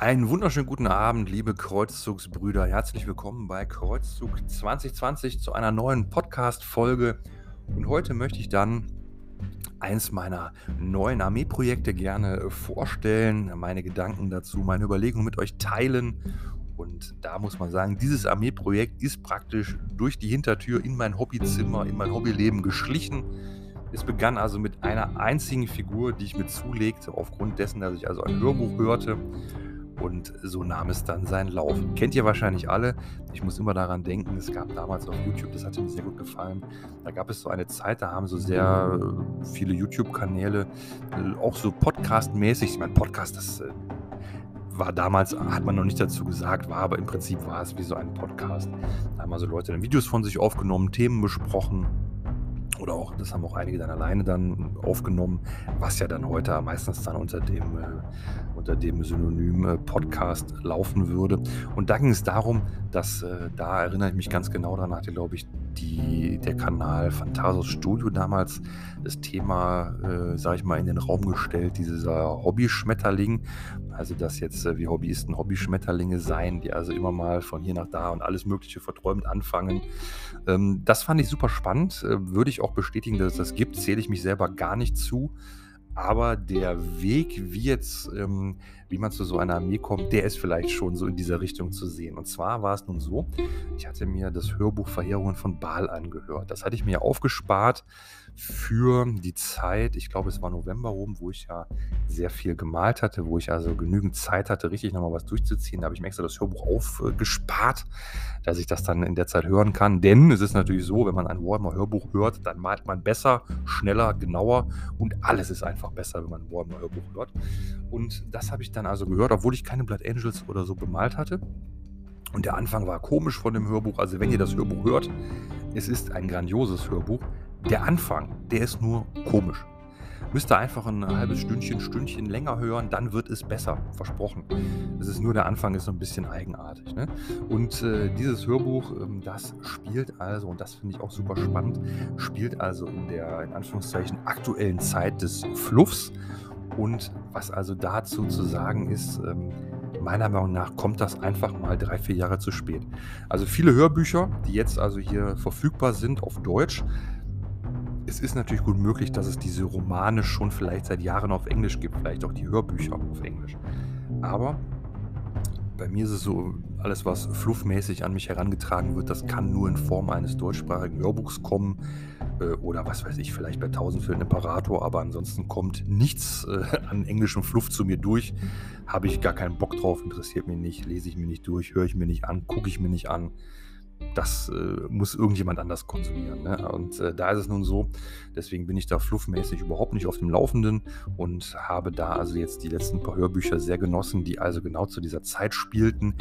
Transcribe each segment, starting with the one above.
Einen wunderschönen guten Abend, liebe Kreuzzugsbrüder. Herzlich willkommen bei Kreuzzug 2020 zu einer neuen Podcast-Folge. Und heute möchte ich dann eins meiner neuen Armeeprojekte gerne vorstellen, meine Gedanken dazu, meine Überlegungen mit euch teilen. Und da muss man sagen, dieses Armeeprojekt ist praktisch durch die Hintertür in mein Hobbyzimmer, in mein Hobbyleben geschlichen. Es begann also mit einer einzigen Figur, die ich mir zulegte, aufgrund dessen, dass ich also ein Hörbuch hörte und so nahm es dann seinen Lauf. Kennt ihr wahrscheinlich alle. Ich muss immer daran denken, es gab damals auf YouTube, das hat mir sehr gut gefallen, da gab es so eine Zeit, da haben so sehr äh, viele YouTube-Kanäle, äh, auch so Podcast-mäßig, ich meine, Podcast, das äh, war damals, hat man noch nicht dazu gesagt, war aber im Prinzip war es wie so ein Podcast. Da haben also Leute dann Videos von sich aufgenommen, Themen besprochen oder auch, das haben auch einige dann alleine dann aufgenommen, was ja dann heute meistens dann unter dem, unter dem Synonym äh, Podcast laufen würde. Und da ging es darum, dass, äh, da erinnere ich mich ganz genau daran, hatte, glaube ich, die, der Kanal Phantasos Studio damals das Thema, äh, sage ich mal, in den Raum gestellt, dieser Hobby-Schmetterling. Also, dass jetzt äh, wie Hobbyisten Hobby-Schmetterlinge seien, die also immer mal von hier nach da und alles Mögliche verträumt anfangen. Ähm, das fand ich super spannend. Äh, würde ich auch bestätigen, dass es das gibt. Zähle ich mich selber gar nicht zu. Aber der Weg, wie jetzt, ähm, wie man zu so einer Armee kommt, der ist vielleicht schon so in dieser Richtung zu sehen. Und zwar war es nun so, ich hatte mir das Hörbuch Verheerungen von Baal angehört. Das hatte ich mir aufgespart für die Zeit, ich glaube, es war November rum, wo ich ja sehr viel gemalt hatte, wo ich also genügend Zeit hatte, richtig nochmal was durchzuziehen. Da habe ich mir extra das Hörbuch aufgespart, dass ich das dann in der Zeit hören kann. Denn es ist natürlich so, wenn man ein Warhammer-Hörbuch hört, dann malt man besser, schneller, genauer und alles ist einfach besser, wenn man ein Warhammer-Hörbuch hört. Und das habe ich dann also gehört, obwohl ich keine Blood Angels oder so bemalt hatte. Und der Anfang war komisch von dem Hörbuch. Also wenn ihr das Hörbuch hört, es ist ein grandioses Hörbuch. Der Anfang, der ist nur komisch. Müsst ihr einfach ein halbes Stündchen, Stündchen länger hören, dann wird es besser. Versprochen. Es ist nur der Anfang ist so ein bisschen eigenartig. Ne? Und äh, dieses Hörbuch, ähm, das spielt also, und das finde ich auch super spannend, spielt also in der, in Anführungszeichen, aktuellen Zeit des Fluffs. Und was also dazu zu sagen ist, ähm, meiner Meinung nach kommt das einfach mal drei, vier Jahre zu spät. Also viele Hörbücher, die jetzt also hier verfügbar sind auf Deutsch, es ist natürlich gut möglich, dass es diese Romane schon vielleicht seit Jahren auf Englisch gibt, vielleicht auch die Hörbücher auf Englisch. Aber bei mir ist es so, alles, was fluffmäßig an mich herangetragen wird, das kann nur in Form eines deutschsprachigen Hörbuchs kommen. Äh, oder was weiß ich, vielleicht bei 1000 für einen Imperator, aber ansonsten kommt nichts äh, an englischem Fluff zu mir durch. Habe ich gar keinen Bock drauf, interessiert mich nicht, lese ich mir nicht durch, höre ich mir nicht an, gucke ich mir nicht an das äh, muss irgendjemand anders konsumieren. Ne? Und äh, da ist es nun so, deswegen bin ich da fluffmäßig überhaupt nicht auf dem Laufenden und habe da also jetzt die letzten paar Hörbücher sehr genossen, die also genau zu dieser Zeit spielten,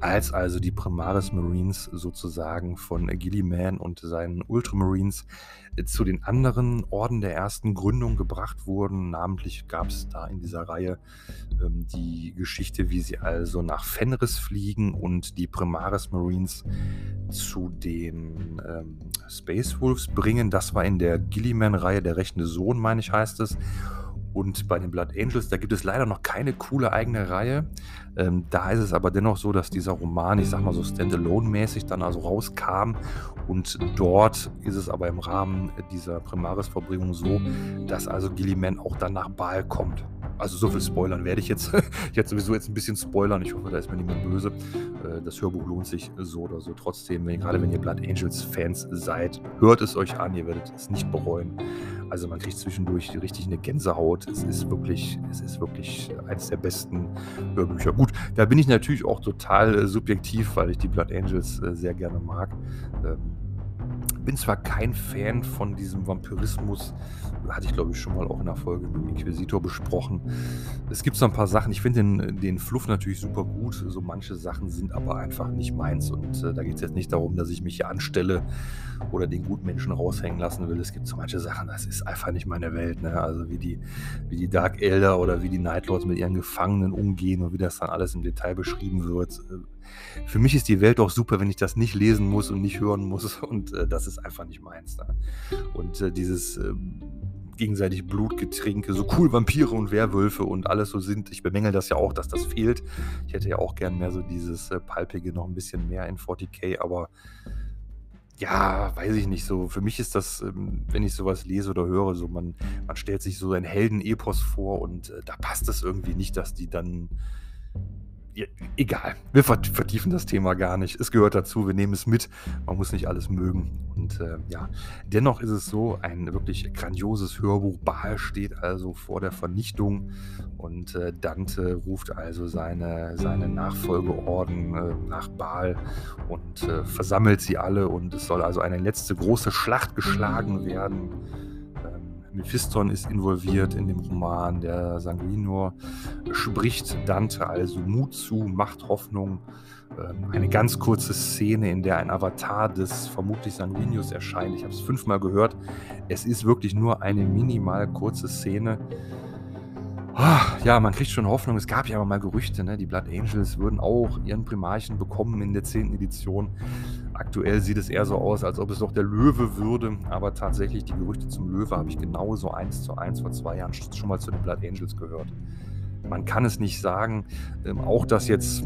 als also die Primaris Marines sozusagen von Gilliman und seinen Ultramarines zu den anderen Orden der ersten Gründung gebracht wurden. Namentlich gab es da in dieser Reihe ähm, die Geschichte, wie sie also nach Fenris fliegen und die Primaris Marines zu den ähm, Space Wolves bringen. Das war in der Gilliman-Reihe der rechte Sohn, meine ich, heißt es. Und bei den Blood Angels, da gibt es leider noch keine coole eigene Reihe. Ähm, da ist es aber dennoch so, dass dieser Roman, ich sag mal so Standalone-mäßig, dann also rauskam. Und dort ist es aber im Rahmen dieser Primaris-Verbringung so, dass also Gilliman auch dann nach Baal kommt. Also so viel spoilern werde ich jetzt. ich werde sowieso jetzt ein bisschen spoilern. Ich hoffe, da ist mir niemand böse. Äh, das Hörbuch lohnt sich so oder so trotzdem. Wenn, gerade wenn ihr Blood Angels Fans seid, hört es euch an. Ihr werdet es nicht bereuen. Also man kriegt zwischendurch richtig eine Gänsehaut. Es ist wirklich, es ist wirklich eines der besten Hörbücher. Gut, da bin ich natürlich auch total äh, subjektiv, weil ich die Blood Angels äh, sehr gerne mag. Ähm, bin zwar kein Fan von diesem Vampirismus, hatte ich glaube ich schon mal auch in der Folge mit dem Inquisitor besprochen. Es gibt so ein paar Sachen, ich finde den, den Fluff natürlich super gut, so manche Sachen sind aber einfach nicht meins und äh, da geht es jetzt nicht darum, dass ich mich hier anstelle oder den guten Menschen raushängen lassen will. Es gibt so manche Sachen, das ist einfach nicht meine Welt, ne? also wie die, wie die Dark Elder oder wie die Nightlords mit ihren Gefangenen umgehen und wie das dann alles im Detail beschrieben wird. Für mich ist die Welt auch super, wenn ich das nicht lesen muss und nicht hören muss und äh, das ist einfach nicht meins. Ne? Und äh, dieses... Gegenseitig Blutgetrinke, so cool Vampire und Werwölfe und alles so sind. Ich bemängel das ja auch, dass das fehlt. Ich hätte ja auch gern mehr so dieses äh, Palpige noch ein bisschen mehr in 40k, aber ja, weiß ich nicht so. Für mich ist das, ähm, wenn ich sowas lese oder höre, so man, man stellt sich so ein Heldenepos vor und äh, da passt es irgendwie nicht, dass die dann egal, wir vertiefen das Thema gar nicht. Es gehört dazu, wir nehmen es mit. Man muss nicht alles mögen. Und äh, ja, dennoch ist es so, ein wirklich grandioses Hörbuch. Baal steht also vor der Vernichtung und äh, Dante ruft also seine, seine Nachfolgeorden äh, nach Baal und äh, versammelt sie alle. Und es soll also eine letzte große Schlacht geschlagen werden Mephiston ist involviert in dem Roman, der Sanguinor spricht Dante also Mut zu, macht Hoffnung. Ähm, eine ganz kurze Szene, in der ein Avatar des vermutlich Sanguinius erscheint. Ich habe es fünfmal gehört. Es ist wirklich nur eine minimal kurze Szene. Ah, ja, man kriegt schon Hoffnung. Es gab ja mal Gerüchte, ne? die Blood Angels würden auch ihren Primarchen bekommen in der 10. Edition. Aktuell sieht es eher so aus, als ob es doch der Löwe würde, aber tatsächlich die Gerüchte zum Löwe habe ich genauso eins zu eins vor zwei Jahren schon mal zu den Blood Angels gehört. Man kann es nicht sagen. Ähm, auch dass jetzt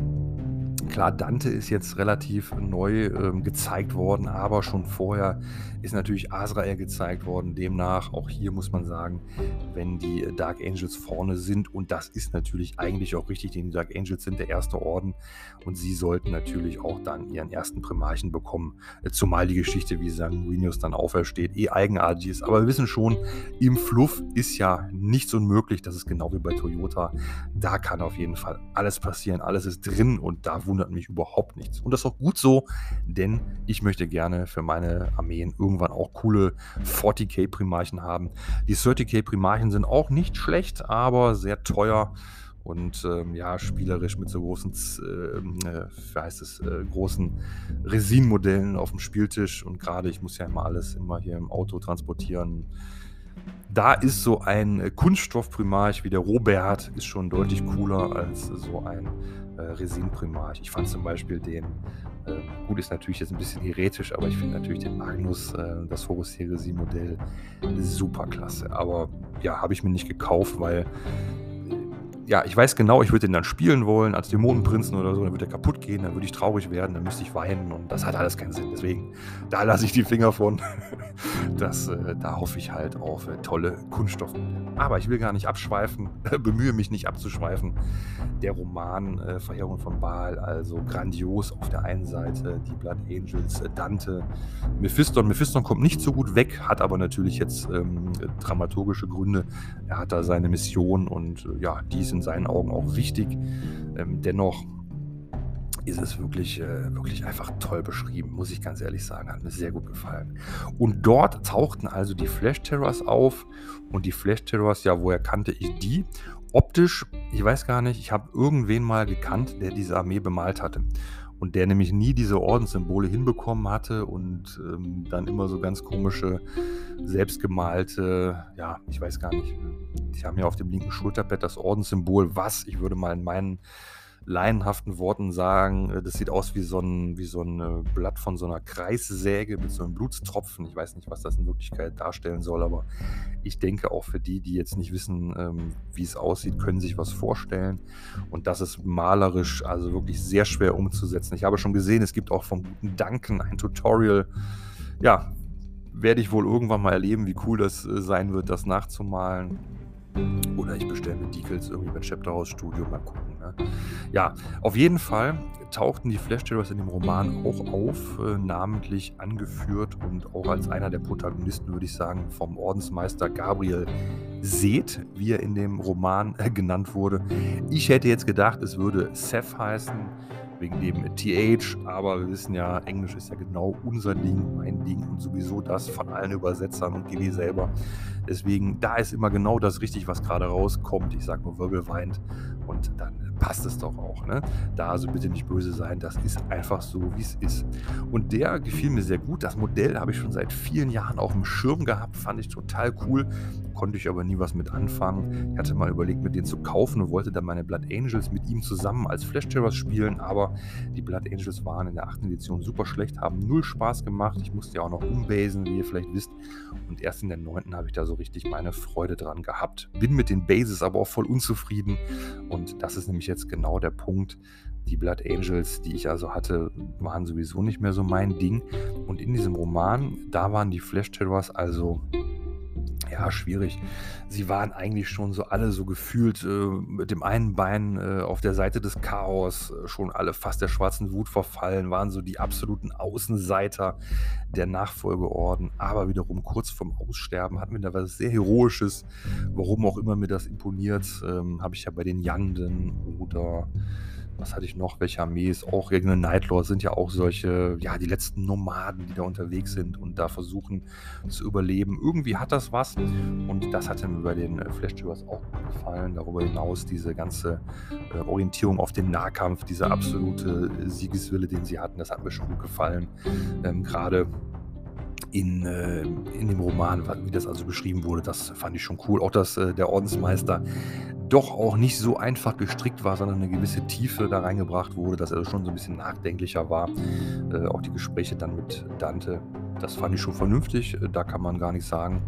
Klar, Dante ist jetzt relativ neu ähm, gezeigt worden, aber schon vorher ist natürlich Azrael gezeigt worden. Demnach, auch hier muss man sagen, wenn die äh, Dark Angels vorne sind, und das ist natürlich eigentlich auch richtig, denn die Dark Angels sind der erste Orden und sie sollten natürlich auch dann ihren ersten Primarchen bekommen. Äh, zumal die Geschichte, wie Sanguinius dann aufersteht, eh eigenartig ist. Aber wir wissen schon, im Fluff ist ja nichts unmöglich. Das ist genau wie bei Toyota. Da kann auf jeden Fall alles passieren. Alles ist drin und da wundert mich überhaupt nichts. Und das ist auch gut so, denn ich möchte gerne für meine Armeen irgendwann auch coole 40k Primarchen haben. Die 30k Primarchen sind auch nicht schlecht, aber sehr teuer und ähm, ja, spielerisch mit so großen, äh, äh, wie heißt es, äh, großen Resin-Modellen auf dem Spieltisch. Und gerade, ich muss ja immer alles immer hier im Auto transportieren. Da ist so ein Kunststoffprimarch wie der Robert ist schon deutlich cooler als so ein äh, Resin-Primarch. Ich fand zum Beispiel den, äh, gut ist natürlich jetzt ein bisschen heretisch, aber ich finde natürlich den Magnus, äh, das Horus Heresie-Modell, super klasse. Aber ja, habe ich mir nicht gekauft, weil ja, ich weiß genau, ich würde den dann spielen wollen als Dämonenprinzen oder so, dann würde er kaputt gehen, dann würde ich traurig werden, dann müsste ich weinen und das hat alles keinen Sinn. Deswegen, da lasse ich die Finger von. Das, äh, da hoffe ich halt auf äh, tolle Kunststoffe. Aber ich will gar nicht abschweifen, bemühe mich nicht abzuschweifen. Der Roman äh, Verheerung von Baal, also grandios auf der einen Seite, die Blood Angels, äh, Dante, Mephiston. Mephiston kommt nicht so gut weg, hat aber natürlich jetzt ähm, dramaturgische Gründe. Er hat da seine Mission und äh, ja, die ist in seinen Augen auch wichtig. Ähm, dennoch ist es wirklich, äh, wirklich einfach toll beschrieben, muss ich ganz ehrlich sagen. Hat mir sehr gut gefallen. Und dort tauchten also die Flash Terrors auf. Und die Flash Terrors, ja, woher kannte ich die? Optisch, ich weiß gar nicht, ich habe irgendwen mal gekannt, der diese Armee bemalt hatte und der nämlich nie diese Ordenssymbole hinbekommen hatte und ähm, dann immer so ganz komische, selbstgemalte, ja, ich weiß gar nicht, die haben ja auf dem linken Schulterbett das Ordenssymbol, was, ich würde mal in meinen laienhaften Worten sagen, äh, das sieht aus wie so ein, wie so ein äh, Blatt von so einer Kreissäge mit so einem Blutstropfen. Ich weiß nicht, was das in Wirklichkeit darstellen soll, aber ich denke auch für die, die jetzt nicht wissen, ähm, wie es aussieht, können sich was vorstellen. Und das ist malerisch also wirklich sehr schwer umzusetzen. Ich habe schon gesehen, es gibt auch vom guten Duncan ein Tutorial. Ja, werde ich wohl irgendwann mal erleben, wie cool das äh, sein wird, das nachzumalen. Oder ich bestelle mir Decals irgendwie bei Chapter House Studio, mal gucken. Ne? Ja, auf jeden Fall tauchten die Flash Terrors in dem Roman auch auf, äh, namentlich angeführt und auch als einer der Protagonisten, würde ich sagen, vom Ordensmeister Gabriel Seth, wie er in dem Roman äh, genannt wurde. Ich hätte jetzt gedacht, es würde Seth heißen wegen dem TH, aber wir wissen ja, Englisch ist ja genau unser Ding, mein Ding und sowieso das von allen Übersetzern und GW selber. Deswegen, da ist immer genau das richtig, was gerade rauskommt. Ich sage nur Wirbel weint und dann passt es doch auch. Ne? Da also bitte nicht böse sein, das ist einfach so, wie es ist. Und der gefiel mir sehr gut. Das Modell habe ich schon seit vielen Jahren auf dem Schirm gehabt, fand ich total cool. konnte ich aber nie was mit anfangen. Ich hatte mal überlegt, mit denen zu kaufen und wollte dann meine Blood Angels mit ihm zusammen als Flash Terrors spielen, aber die Blood Angels waren in der 8. Edition super schlecht, haben null Spaß gemacht. Ich musste ja auch noch umbasen, wie ihr vielleicht wisst. Und erst in der 9. habe ich da so richtig meine Freude dran gehabt. Bin mit den Bases aber auch voll unzufrieden. Und das ist nämlich jetzt genau der Punkt, die Blood Angels, die ich also hatte, waren sowieso nicht mehr so mein Ding. Und in diesem Roman, da waren die Flash Terrors also ja, schwierig. Sie waren eigentlich schon so alle so gefühlt äh, mit dem einen Bein äh, auf der Seite des Chaos, äh, schon alle fast der schwarzen Wut verfallen, waren so die absoluten Außenseiter der Nachfolgeorden, aber wiederum kurz vorm Aussterben hatten wir da was sehr Heroisches. Warum auch immer mir das imponiert, ähm, habe ich ja bei den Yanden oder was hatte ich noch? Welche Armees? Auch irgendeine Nightlords sind ja auch solche, ja, die letzten Nomaden, die da unterwegs sind und da versuchen zu überleben. Irgendwie hat das was und das hat mir bei den äh, Flash Tubers auch gut gefallen. Darüber hinaus diese ganze äh, Orientierung auf den Nahkampf, dieser absolute äh, Siegeswille, den sie hatten, das hat mir schon gut gefallen. Ähm, Gerade in, äh, in dem Roman, wie das also beschrieben wurde, das fand ich schon cool. Auch, dass äh, der Ordensmeister doch auch nicht so einfach gestrickt war, sondern eine gewisse Tiefe da reingebracht wurde, dass er schon so ein bisschen nachdenklicher war. Äh, auch die Gespräche dann mit Dante, das fand ich schon vernünftig, äh, da kann man gar nicht sagen.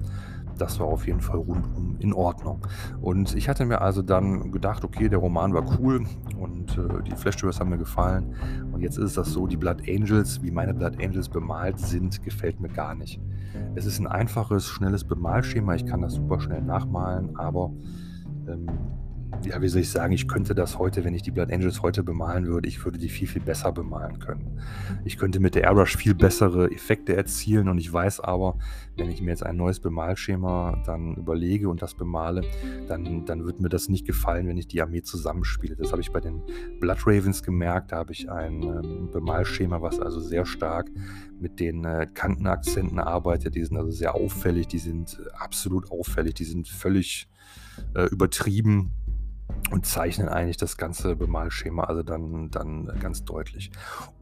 Das war auf jeden Fall rundum in Ordnung. Und ich hatte mir also dann gedacht, okay, der Roman war cool und äh, die Flash haben mir gefallen. Und jetzt ist das so, die Blood Angels, wie meine Blood Angels bemalt sind, gefällt mir gar nicht. Es ist ein einfaches, schnelles Bemalschema. Ich kann das super schnell nachmalen, aber ähm, ja, wie soll ich sagen, ich könnte das heute, wenn ich die Blood Angels heute bemalen würde, ich würde die viel, viel besser bemalen können. Ich könnte mit der Airbrush viel bessere Effekte erzielen und ich weiß aber, wenn ich mir jetzt ein neues Bemalschema dann überlege und das bemale, dann, dann wird mir das nicht gefallen, wenn ich die Armee zusammenspiele. Das habe ich bei den Blood Ravens gemerkt, da habe ich ein ähm, Bemalschema, was also sehr stark mit den äh, Kantenakzenten arbeitet. Die sind also sehr auffällig, die sind absolut auffällig, die sind völlig äh, übertrieben und zeichnen eigentlich das ganze Bemalschema also dann, dann ganz deutlich.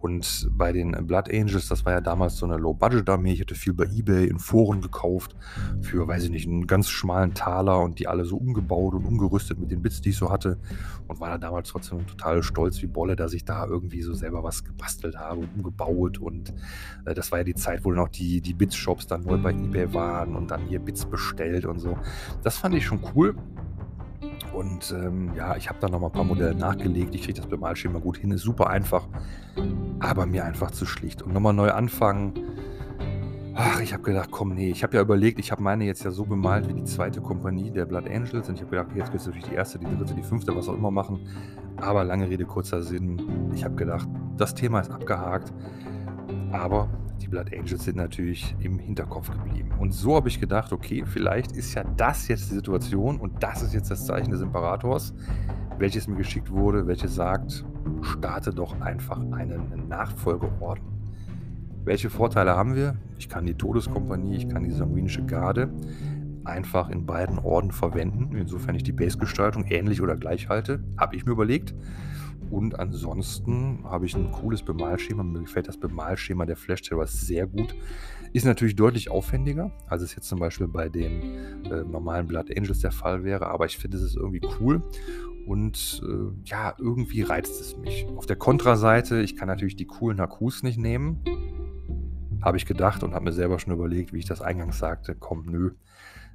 Und bei den Blood Angels, das war ja damals so eine Low-Budget-Armee, ich hatte viel bei Ebay in Foren gekauft für, weiß ich nicht, einen ganz schmalen Taler und die alle so umgebaut und umgerüstet mit den Bits, die ich so hatte und war da damals trotzdem total stolz wie Bolle, dass ich da irgendwie so selber was gebastelt habe und umgebaut und äh, das war ja die Zeit, wo noch die, die Bits-Shops dann neu bei Ebay waren und dann hier Bits bestellt und so. Das fand ich schon cool und ähm, ja, ich habe da noch mal ein paar Modelle nachgelegt. Ich kriege das Bemalschema gut hin. Ist super einfach, aber mir einfach zu schlicht. Und nochmal neu anfangen. Ach, ich habe gedacht, komm, nee. Ich habe ja überlegt, ich habe meine jetzt ja so bemalt wie die zweite Kompanie der Blood Angels. Und ich habe gedacht, jetzt könntest du natürlich die erste, die dritte, die fünfte, was auch immer machen. Aber lange Rede, kurzer Sinn. Ich habe gedacht, das Thema ist abgehakt. Aber die Blood Angels sind natürlich im Hinterkopf geblieben. Und so habe ich gedacht, okay, vielleicht ist ja das jetzt die Situation und das ist jetzt das Zeichen des Imperators, welches mir geschickt wurde, welches sagt, starte doch einfach einen Nachfolgeorden. Welche Vorteile haben wir? Ich kann die Todeskompanie, ich kann die sanguinische Garde einfach in beiden Orden verwenden, insofern ich die Base-Gestaltung ähnlich oder gleich halte, habe ich mir überlegt. Und ansonsten habe ich ein cooles Bemalschema. Mir gefällt das Bemalschema der Flash Terrors sehr gut. Ist natürlich deutlich aufwendiger, als es jetzt zum Beispiel bei den äh, normalen Blood Angels der Fall wäre. Aber ich finde, es irgendwie cool. Und äh, ja, irgendwie reizt es mich. Auf der Kontraseite, ich kann natürlich die coolen Hakus nicht nehmen. Habe ich gedacht und habe mir selber schon überlegt, wie ich das eingangs sagte. Komm, nö.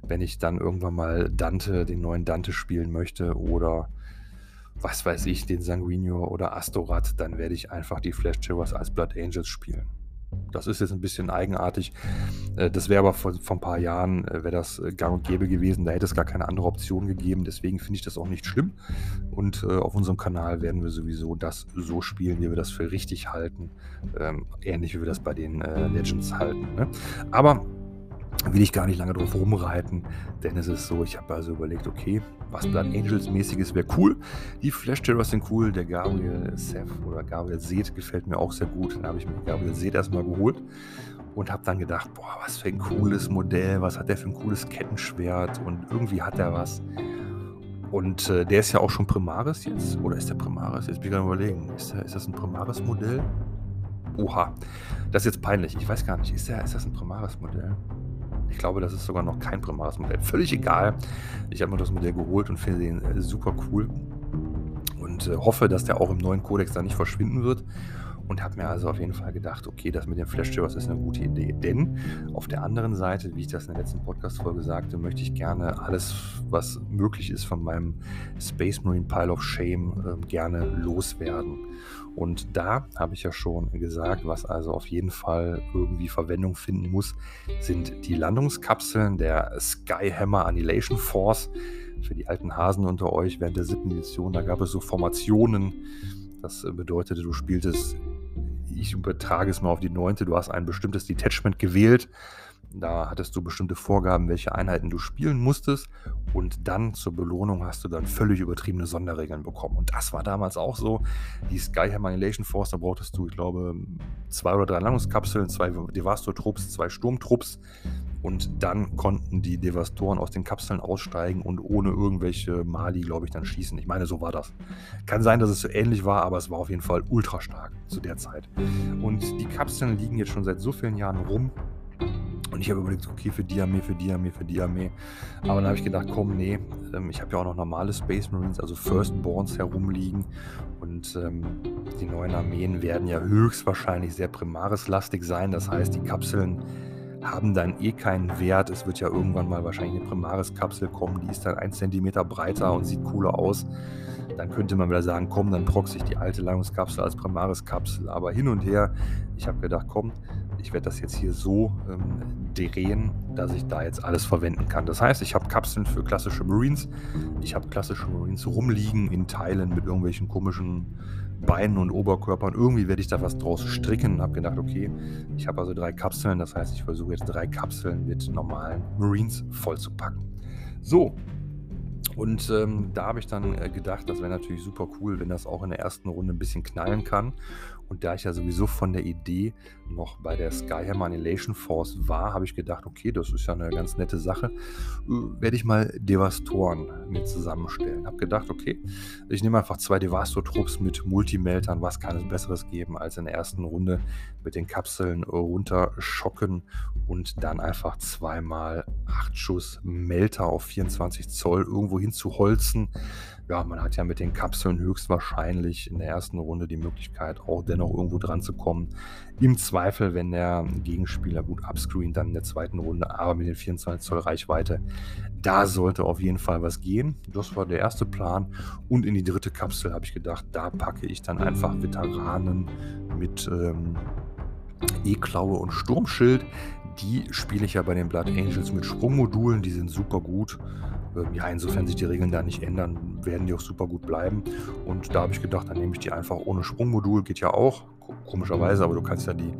Wenn ich dann irgendwann mal Dante, den neuen Dante spielen möchte oder was weiß ich, den Sanguinio oder Astorat, dann werde ich einfach die Flash Chivers als Blood Angels spielen. Das ist jetzt ein bisschen eigenartig. Äh, das wäre aber vor, vor, ein paar Jahren, äh, wäre das äh, gang und gäbe gewesen. Da hätte es gar keine andere Option gegeben. Deswegen finde ich das auch nicht schlimm. Und auf unserem Kanal werden wir sowieso das so spielen, wie wir das für richtig halten. Ähm, ähnlich wie wir das bei den Legends halten. Ne? Aber will ich gar nicht lange drauf rumreiten, denn es ist so, ich habe also überlegt, okay, was Blood Angels mäßiges wäre cool. Die Flash Terrors sind cool, der Gabriel Seth oder Gabriel Seth gefällt mir auch sehr gut. Dann habe ich mir Gabriel Seth erstmal geholt und habe dann gedacht, boah, was für ein cooles Modell, was hat der für ein cooles Kettenschwert und irgendwie hat er was. Und äh, der ist ja auch schon Primaris jetzt, oder ist der Primaris? Jetzt bin ich gerade überlegen, ist, der, ist das ein Primaris-Modell? Oha, das ist jetzt peinlich, ich weiß gar nicht, ist, der, ist das ein Primaris-Modell? Ich glaube, das ist sogar noch kein Primaris-Modell. Völlig egal. Ich habe mir das Modell geholt und finde den äh, super cool. Und äh, hoffe, dass der auch im neuen Codex da nicht verschwinden wird und habe mir also auf jeden Fall gedacht, okay, das mit den Flash-Servers ist eine gute Idee. Denn auf der anderen Seite, wie ich das in der letzten Podcast-Folge sagte, möchte ich gerne alles, was möglich ist von meinem Space Marine Pile of Shame äh, gerne loswerden. Und da habe ich ja schon gesagt, was also auf jeden Fall irgendwie Verwendung finden muss, sind die Landungskapseln der Skyhammer Annihilation Force. Für die alten Hasen unter euch während der siebten Edition, da gab es so Formationen. Das bedeutete, du spieltest ich übertrage es mal auf die neunte, du hast ein bestimmtes Detachment gewählt. Da hattest du bestimmte Vorgaben, welche Einheiten du spielen musstest. Und dann zur Belohnung hast du dann völlig übertriebene Sonderregeln bekommen. Und das war damals auch so. Die Skyhammer Annihilation Force, da brauchtest du, ich glaube, zwei oder drei Landungskapseln, zwei Devastor-Trupps, zwei Sturmtrupps. Und dann konnten die Devastoren aus den Kapseln aussteigen und ohne irgendwelche Mali, glaube ich, dann schießen. Ich meine, so war das. Kann sein, dass es so ähnlich war, aber es war auf jeden Fall ultra stark zu der Zeit. Und die Kapseln liegen jetzt schon seit so vielen Jahren rum. Ich habe überlegt, okay, für die Armee, für die Armee, für die Armee. Aber dann habe ich gedacht, komm, nee, ähm, ich habe ja auch noch normale Space Marines, also Firstborns herumliegen. Und ähm, die neuen Armeen werden ja höchstwahrscheinlich sehr primaris-lastig sein. Das heißt, die Kapseln haben dann eh keinen Wert. Es wird ja irgendwann mal wahrscheinlich eine Primaris-Kapsel kommen, die ist dann ein Zentimeter breiter und sieht cooler aus. Dann könnte man wieder sagen, komm, dann proxy ich die alte Landungskapsel als Primaris-Kapsel. Aber hin und her, ich habe gedacht, komm, ich werde das jetzt hier so ähm, drehen, dass ich da jetzt alles verwenden kann. Das heißt, ich habe Kapseln für klassische Marines. Ich habe klassische Marines rumliegen in Teilen mit irgendwelchen komischen Beinen und Oberkörpern. Irgendwie werde ich da was draus stricken habe gedacht, okay, ich habe also drei Kapseln. Das heißt, ich versuche jetzt drei Kapseln mit normalen Marines vollzupacken. So, und ähm, da habe ich dann äh, gedacht, das wäre natürlich super cool, wenn das auch in der ersten Runde ein bisschen knallen kann. Und da ich ja sowieso von der Idee noch bei der Skyhammer Annihilation Force war, habe ich gedacht, okay, das ist ja eine ganz nette Sache. Äh, werde ich mal Devastoren mit zusammenstellen. Habe gedacht, okay, ich nehme einfach zwei Devastor-Trupps mit Multimeltern. Was kann es Besseres geben, als in der ersten Runde mit den Kapseln runterschocken und dann einfach zweimal 8 Schuss Melter auf 24 Zoll irgendwo hin zu holzen ja, man hat ja mit den Kapseln höchstwahrscheinlich in der ersten Runde die Möglichkeit, auch dennoch irgendwo dran zu kommen. Im Zweifel, wenn der Gegenspieler gut upscreent, dann in der zweiten Runde, aber mit den 24 Zoll Reichweite, da sollte auf jeden Fall was gehen. Das war der erste Plan. Und in die dritte Kapsel habe ich gedacht, da packe ich dann einfach Veteranen mit ähm, E-Klaue und Sturmschild. Die spiele ich ja bei den Blood Angels mit Sprungmodulen, die sind super gut. Ja, insofern sich die Regeln da nicht ändern, werden die auch super gut bleiben. Und da habe ich gedacht, dann nehme ich die einfach ohne Sprungmodul, geht ja auch komischerweise, aber du kannst ja die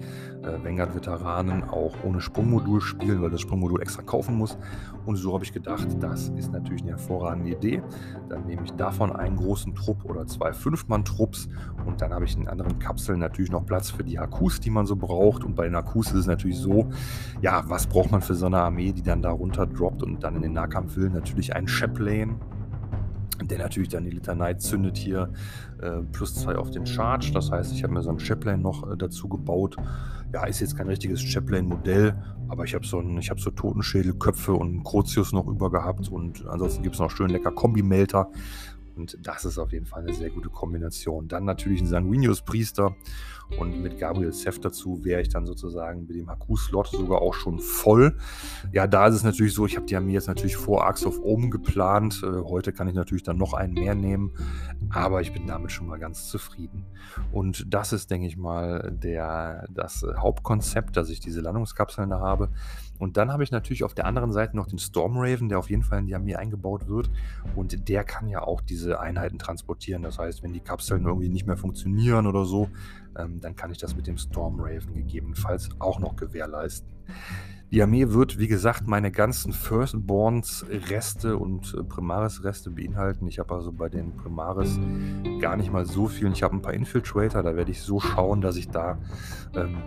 äh, Vanguard-Veteranen auch ohne Sprungmodul spielen, weil das Sprungmodul extra kaufen muss. Und so habe ich gedacht, das ist natürlich eine hervorragende Idee. Dann nehme ich davon einen großen Trupp oder zwei Fünf-Mann-Trupps und dann habe ich in anderen Kapseln natürlich noch Platz für die Hakus, die man so braucht. Und bei den Hakus ist es natürlich so, ja, was braucht man für so eine Armee, die dann da runter droppt und dann in den Nahkampf will? Natürlich ein Chaplain der natürlich dann die Litanei zündet hier äh, plus zwei auf den Charge. Das heißt, ich habe mir so ein Chaplain noch äh, dazu gebaut. Ja, ist jetzt kein richtiges Chaplain-Modell, aber ich habe so, hab so Totenschädelköpfe und einen Krozius noch über gehabt und ansonsten gibt es noch schön lecker Kombi-Melter. Und das ist auf jeden Fall eine sehr gute Kombination. Dann natürlich ein Sanguinius-Priester und mit Gabriel Seth dazu wäre ich dann sozusagen mit dem Haku-Slot sogar auch schon voll. Ja, da ist es natürlich so, ich habe die Armee jetzt natürlich vor Arcs of Omen geplant. Äh, heute kann ich natürlich dann noch einen mehr nehmen, aber ich bin damit schon mal ganz zufrieden. Und das ist, denke ich mal, der, das Hauptkonzept, dass ich diese Landungskapseln da habe. Und dann habe ich natürlich auf der anderen Seite noch den Stormraven, der auf jeden Fall in die Armee eingebaut wird. Und der kann ja auch diese Einheiten transportieren. Das heißt, wenn die Kapseln irgendwie nicht mehr funktionieren oder so, ähm, dann kann ich das mit dem Stormraven gegebenenfalls auch noch gewährleisten. Die Armee wird, wie gesagt, meine ganzen Firstborns-Reste und äh, Primaris-Reste beinhalten. Ich habe also bei den Primaris gar nicht mal so viel. Ich habe ein paar Infiltrator, da werde ich so schauen, dass ich da ähm,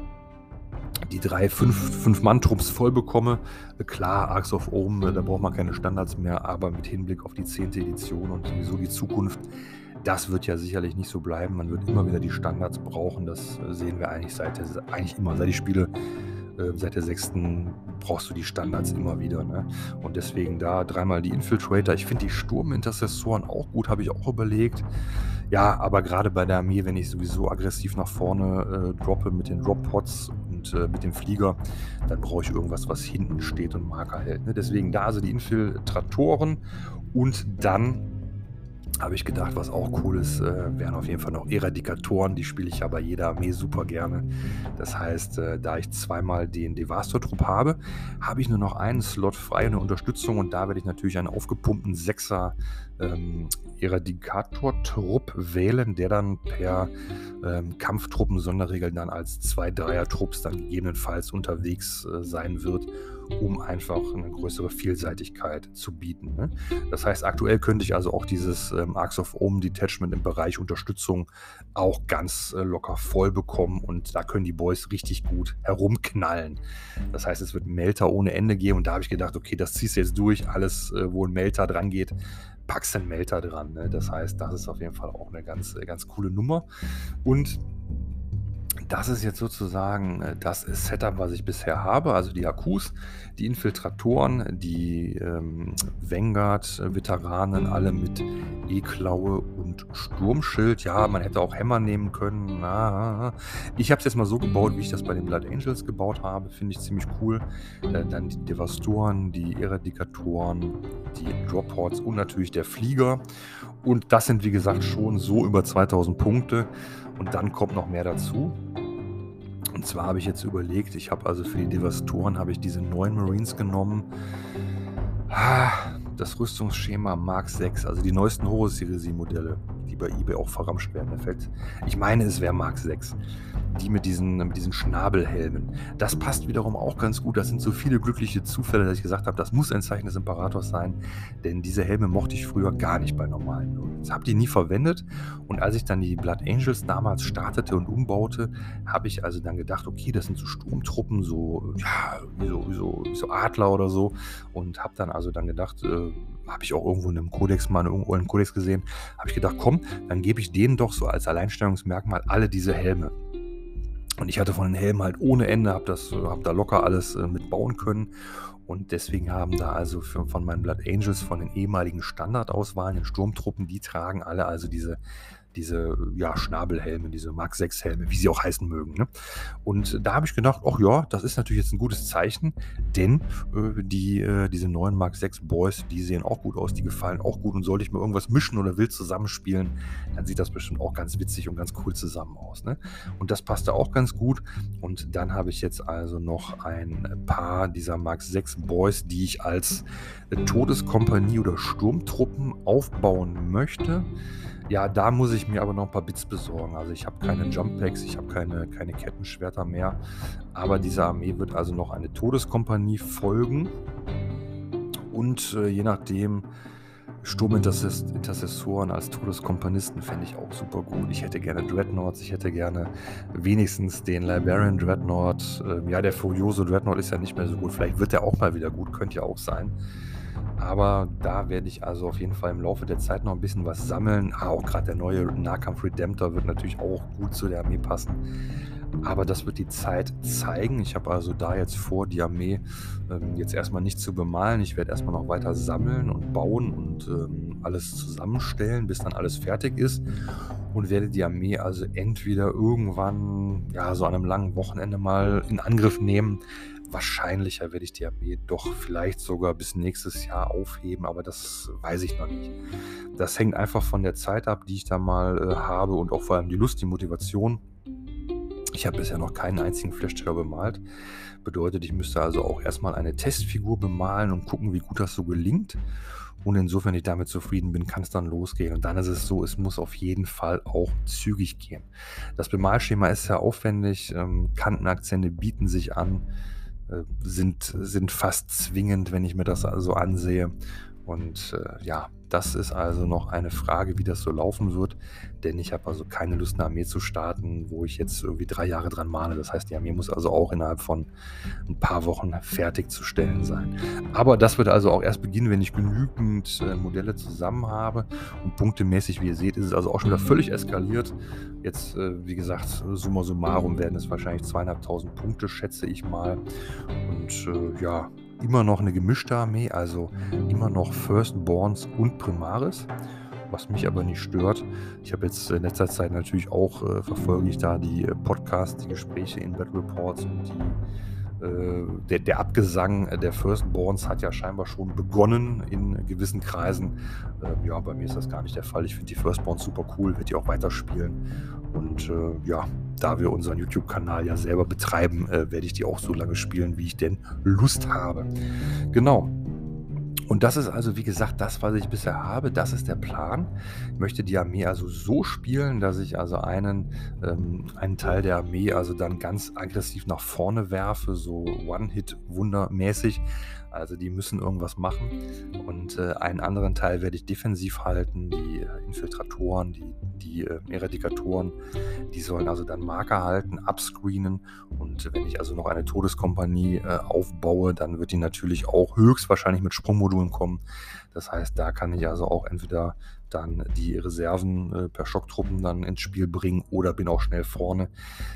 die drei Fünf-Mann-Trupps voll bekomme. Klar, Arcs of Ohm, da braucht man keine Standards mehr, aber mit Hinblick auf die 10. Edition und sowieso die Zukunft, das wird ja sicherlich nicht so bleiben. Man wird immer wieder die Standards brauchen. Das sehen wir eigentlich seit eigentlich immer, seit die Spiele äh, seit der sechsten brauchst du die Standards immer wieder. Ne? Und deswegen da dreimal die Infiltrator. Ich finde die Sturmintercessoren auch gut, habe ich auch überlegt. Ja, aber gerade bei der Armee, wenn ich sowieso aggressiv nach vorne äh, droppe mit den Drop-Pods und äh, mit dem Flieger, dann brauche ich irgendwas, was hinten steht und Marker hält. Ne? Deswegen da also die Infiltratoren und dann habe ich gedacht, was auch cool ist, äh, wären auf jeden Fall noch Eradikatoren. Die spiele ich ja bei jeder Armee super gerne. Das heißt, äh, da ich zweimal den Devastor-Trupp habe, habe ich nur noch einen Slot frei, eine Unterstützung und da werde ich natürlich einen aufgepumpten Sechser ähm, Eradikator-Trupp wählen, der dann per ähm, Kampftruppen-Sonderregeln dann als zwei Dreier-Trupps dann gegebenenfalls unterwegs äh, sein wird, um einfach eine größere Vielseitigkeit zu bieten. Ne? Das heißt, aktuell könnte ich also auch dieses ähm, Arcs of Ohm Detachment im Bereich Unterstützung auch ganz äh, locker voll bekommen und da können die Boys richtig gut herumknallen. Das heißt, es wird Melter ohne Ende geben und da habe ich gedacht, okay, das ziehst du jetzt durch, alles, äh, wo ein Melter dran geht, packst den Melter dran. Ne? Das heißt, das ist auf jeden Fall auch eine ganz, ganz coole Nummer. Und das ist jetzt sozusagen äh, das Setup, was ich bisher habe. Also die Akkus, die Infiltratoren, die ähm, Vanguard-Veteranen, alle mit E-Klaue und Sturmschild. Ja, man hätte auch Hämmer nehmen können. Na, ich habe es jetzt mal so gebaut, wie ich das bei den Blood Angels gebaut habe. Finde ich ziemlich cool. Äh, dann die Devastoren, die Eradikatoren, die Dropports und natürlich der Flieger. Und das sind, wie gesagt, schon so über 2000 Punkte. Und dann kommt noch mehr dazu. Und zwar habe ich jetzt überlegt, ich habe also für die Devastoren habe ich diese neuen Marines genommen. Ah, das Rüstungsschema Mark 6, also die neuesten Horus-Serie-Modelle, die bei eBay auch verramscht werden. Ich meine, es wäre Mark 6 die mit diesen, mit diesen Schnabelhelmen. Das passt wiederum auch ganz gut. Das sind so viele glückliche Zufälle, dass ich gesagt habe, das muss ein Zeichen des Imperators sein, denn diese Helme mochte ich früher gar nicht bei normalen Marines. Habe die nie verwendet und als ich dann die Blood Angels damals startete und umbaute, habe ich also dann gedacht, okay, das sind so Sturmtruppen, so, ja, so, so, so Adler oder so und habe dann also dann gedacht, äh, habe ich auch irgendwo in einem Kodex mal irgendwo einen Kodex gesehen, habe ich gedacht, komm, dann gebe ich denen doch so als Alleinstellungsmerkmal alle diese Helme. Und ich hatte von den Helmen halt ohne Ende, habe hab da locker alles äh, mitbauen können. Und deswegen haben da also für, von meinen Blood Angels, von den ehemaligen Standardauswahlen, den Sturmtruppen, die tragen alle also diese diese ja, Schnabelhelme, diese Mark 6 Helme, wie sie auch heißen mögen. Ne? Und da habe ich gedacht, ach ja, das ist natürlich jetzt ein gutes Zeichen, denn äh, die, äh, diese neuen Mark 6 Boys, die sehen auch gut aus, die gefallen auch gut und sollte ich mal irgendwas mischen oder wild zusammenspielen, dann sieht das bestimmt auch ganz witzig und ganz cool zusammen aus. Ne? Und das passte auch ganz gut und dann habe ich jetzt also noch ein paar dieser Mark 6 Boys, die ich als Todeskompanie oder Sturmtruppen aufbauen möchte. Ja, da muss ich mir aber noch ein paar Bits besorgen. Also ich habe keine Jump Packs, ich habe keine, keine Kettenschwerter mehr. Aber dieser Armee wird also noch eine Todeskompanie folgen. Und äh, je nachdem, Sturmintercessoren als Todeskompanisten fände ich auch super gut. Ich hätte gerne Dreadnoughts, ich hätte gerne wenigstens den Liberian Dreadnought. Ähm, ja, der Furioso Dreadnought ist ja nicht mehr so gut. Vielleicht wird der auch mal wieder gut, könnte ja auch sein. Aber da werde ich also auf jeden Fall im Laufe der Zeit noch ein bisschen was sammeln. Ah, auch gerade der neue Nahkampf Redemptor wird natürlich auch gut zu der Armee passen. Aber das wird die Zeit zeigen. Ich habe also da jetzt vor, die Armee ähm, jetzt erstmal nicht zu bemalen. Ich werde erstmal noch weiter sammeln und bauen und ähm, alles zusammenstellen, bis dann alles fertig ist. Und werde die Armee also entweder irgendwann, ja, so an einem langen Wochenende mal in Angriff nehmen wahrscheinlicher werde ich die Armee doch vielleicht sogar bis nächstes Jahr aufheben, aber das weiß ich noch nicht. Das hängt einfach von der Zeit ab, die ich da mal äh, habe und auch vor allem die Lust, die Motivation. Ich habe bisher noch keinen einzigen Flashsteller bemalt. Bedeutet, ich müsste also auch erstmal eine Testfigur bemalen und gucken, wie gut das so gelingt. Und insofern ich damit zufrieden bin, kann es dann losgehen. Und dann ist es so, es muss auf jeden Fall auch zügig gehen. Das Bemalschema ist sehr aufwendig, ähm, Kantenakzente bieten sich an. Äh, sind, sind fast zwingend, wenn ich mir das also ansehe. Und äh, ja, das ist also noch eine Frage, wie das so laufen wird. Denn ich habe also keine Lust, eine Armee zu starten, wo ich jetzt irgendwie drei Jahre dran male. Das heißt, die Armee muss also auch innerhalb von ein paar Wochen fertigzustellen sein. Aber das wird also auch erst beginnen, wenn ich genügend äh, Modelle zusammen habe. Und punktemäßig, wie ihr seht, ist es also auch schon wieder völlig eskaliert. Jetzt, äh, wie gesagt, summa summarum werden es wahrscheinlich zweieinhalbtausend Punkte, schätze ich mal. Und äh, ja, immer noch eine gemischte Armee, also immer noch Firstborns und Primaris, was mich aber nicht stört. Ich habe jetzt in letzter Zeit natürlich auch, äh, verfolge ich da die äh, Podcasts, die Gespräche in Battle Reports und die, der, der, Abgesang der Firstborns hat ja scheinbar schon begonnen in gewissen Kreisen. Ähm, ja, bei mir ist das gar nicht der Fall. Ich finde die Firstborns super cool, werde die auch weiterspielen. Und äh, ja, da wir unseren YouTube-Kanal ja selber betreiben, äh, werde ich die auch so lange spielen, wie ich denn Lust habe. Genau. Und das ist also, wie gesagt, das, was ich bisher habe. Das ist der Plan. Ich möchte die Armee also so spielen, dass ich also einen, ähm, einen Teil der Armee also dann ganz aggressiv nach vorne werfe, so One-Hit-Wundermäßig. Also die müssen irgendwas machen. Und äh, einen anderen Teil werde ich defensiv halten. Die äh, Infiltratoren, die, die äh, Eradikatoren, die sollen also dann Marker halten, abscreenen. Und wenn ich also noch eine Todeskompanie äh, aufbaue, dann wird die natürlich auch höchstwahrscheinlich mit Sprungmodulen kommen. Das heißt, da kann ich also auch entweder dann die Reserven äh, per Schocktruppen dann ins Spiel bringen oder bin auch schnell vorne.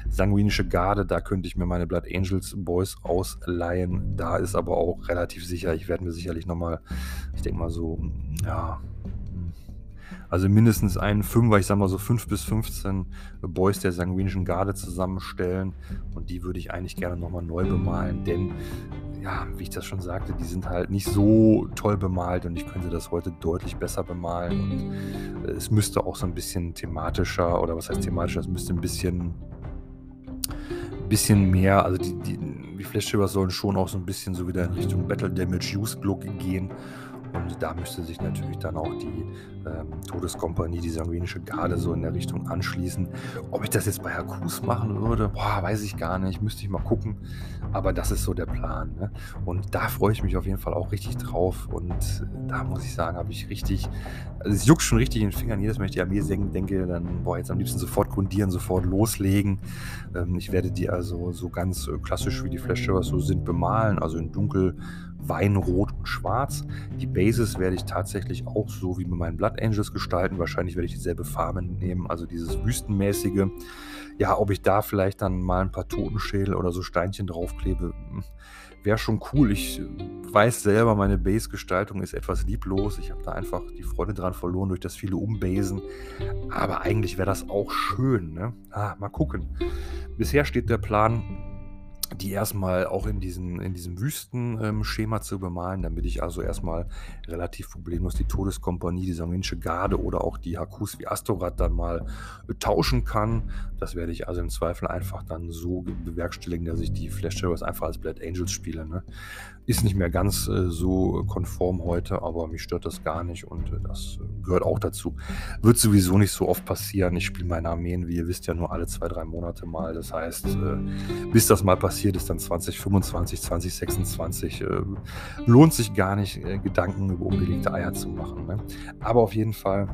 Sanguinische Garde, da könnte ich mir meine Blood Angels Boys ausleihen. Da ist aber auch relativ sicher, ich werde mir sicherlich nochmal, ich denke mal so, ja, also mindestens einen Fünfer, ich sag mal so 5 bis 15 Boys der sanguinischen Garde zusammenstellen. Und die würde ich eigentlich gerne nochmal neu bemalen, denn ja, wie ich das schon sagte, die sind halt nicht so toll bemalt und ich könnte das heute deutlich besser bemalen. Und äh, es müsste auch so ein bisschen thematischer, oder was heißt thematischer, es müsste ein bisschen, bisschen mehr, also die, die, die Flash sollen schon auch so ein bisschen so wieder in Richtung Battle Damage Use Look gehen. Und da müsste sich natürlich dann auch die ähm, Todeskompanie, die sanguinische Garde so in der Richtung anschließen. Ob ich das jetzt bei Hakus machen würde, boah, weiß ich gar nicht, müsste ich mal gucken. Aber das ist so der Plan. Ne? Und da freue ich mich auf jeden Fall auch richtig drauf. Und da muss ich sagen, habe ich richtig, also es juckt schon richtig in den Fingern. Jedes Mal, wenn ich die Armee denke, dann, boah, jetzt am liebsten sofort grundieren, sofort loslegen. Ähm, ich werde die also so ganz äh, klassisch wie die Flash so sind bemalen, also in dunkel Weinrot und Schwarz. Die Bases werde ich tatsächlich auch so wie mit meinen Blood Angels gestalten. Wahrscheinlich werde ich dieselbe Farbe nehmen, also dieses Wüstenmäßige. Ja, ob ich da vielleicht dann mal ein paar Totenschädel oder so Steinchen draufklebe, hm, wäre schon cool. Ich weiß selber, meine Base-Gestaltung ist etwas lieblos. Ich habe da einfach die Freude dran verloren durch das viele Umbasen. Aber eigentlich wäre das auch schön. Ne? Ah, mal gucken. Bisher steht der Plan, die erstmal auch in, diesen, in diesem Wüstenschema ähm, zu bemalen, damit ich also erstmal relativ problemlos die Todeskompanie, die sanguinische Garde oder auch die Hakus wie Astorat dann mal äh, tauschen kann. Das werde ich also im Zweifel einfach dann so bewerkstelligen, dass ich die Flash Terrors einfach als Blood Angels spiele. Ne? Ist nicht mehr ganz äh, so konform heute, aber mich stört das gar nicht und äh, das äh, gehört auch dazu. Wird sowieso nicht so oft passieren. Ich spiele meine Armeen, wie ihr wisst, ja nur alle zwei, drei Monate mal. Das heißt, äh, bis das mal passiert ist, dann 2025, 2026, äh, lohnt sich gar nicht, Gedanken über unbelegte Eier zu machen. Ne? Aber auf jeden Fall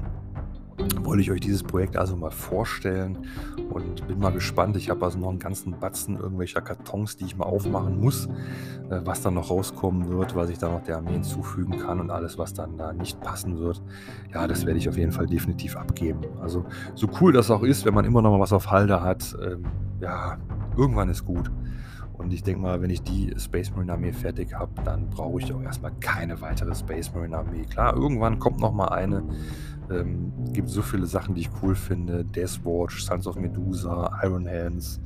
wollte ich euch dieses Projekt also mal vorstellen und bin mal gespannt. Ich habe also noch einen ganzen Batzen irgendwelcher Kartons, die ich mal aufmachen muss, äh, was dann noch rauskommen wird, was ich dann noch der Armee hinzufügen kann und alles, was dann da nicht passen wird. Ja, das werde ich auf jeden Fall definitiv abgeben. Also so cool das auch ist, wenn man immer noch mal was auf Halde hat, ähm, ja, irgendwann ist gut. Und ich denke mal, wenn ich die Space Marine Armee fertig habe, dann brauche ich auch erstmal keine weitere Space Marine Armee. Klar, irgendwann kommt noch mal eine. Ähm, gibt so viele Sachen, die ich cool finde. Deathwatch, Sons of Medusa, Iron Hands,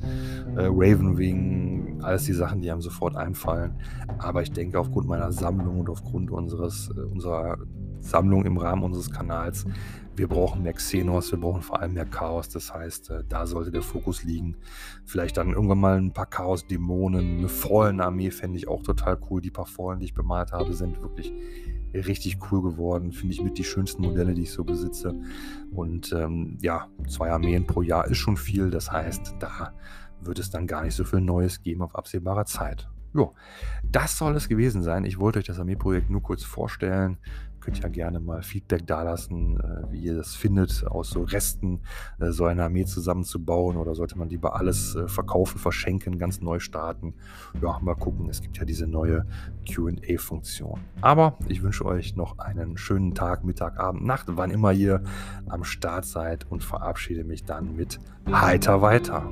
äh, Ravenwing, alles die Sachen, die einem sofort einfallen. Aber ich denke, aufgrund meiner Sammlung und aufgrund unseres, äh, unserer Sammlung im Rahmen unseres Kanals wir brauchen mehr Xenos, wir brauchen vor allem mehr Chaos. Das heißt, äh, da sollte der Fokus liegen. Vielleicht dann irgendwann mal ein paar Chaos-Dämonen, eine Fallen-Armee fände ich auch total cool. Die paar Fallen, die ich bemalt habe, sind wirklich richtig cool geworden. Finde ich mit die schönsten Modelle, die ich so besitze. Und ähm, ja, zwei Armeen pro Jahr ist schon viel. Das heißt, da wird es dann gar nicht so viel Neues geben auf absehbarer Zeit. Jo, das soll es gewesen sein. Ich wollte euch das Armeeprojekt nur kurz vorstellen könnt ja gerne mal Feedback dalassen, äh, wie ihr das findet, aus so Resten äh, so eine Armee zusammenzubauen oder sollte man lieber alles äh, verkaufen, verschenken, ganz neu starten. Ja, mal gucken, es gibt ja diese neue QA-Funktion. Aber ich wünsche euch noch einen schönen Tag, Mittag, Abend, Nacht, wann immer ihr am Start seid und verabschiede mich dann mit heiter weiter.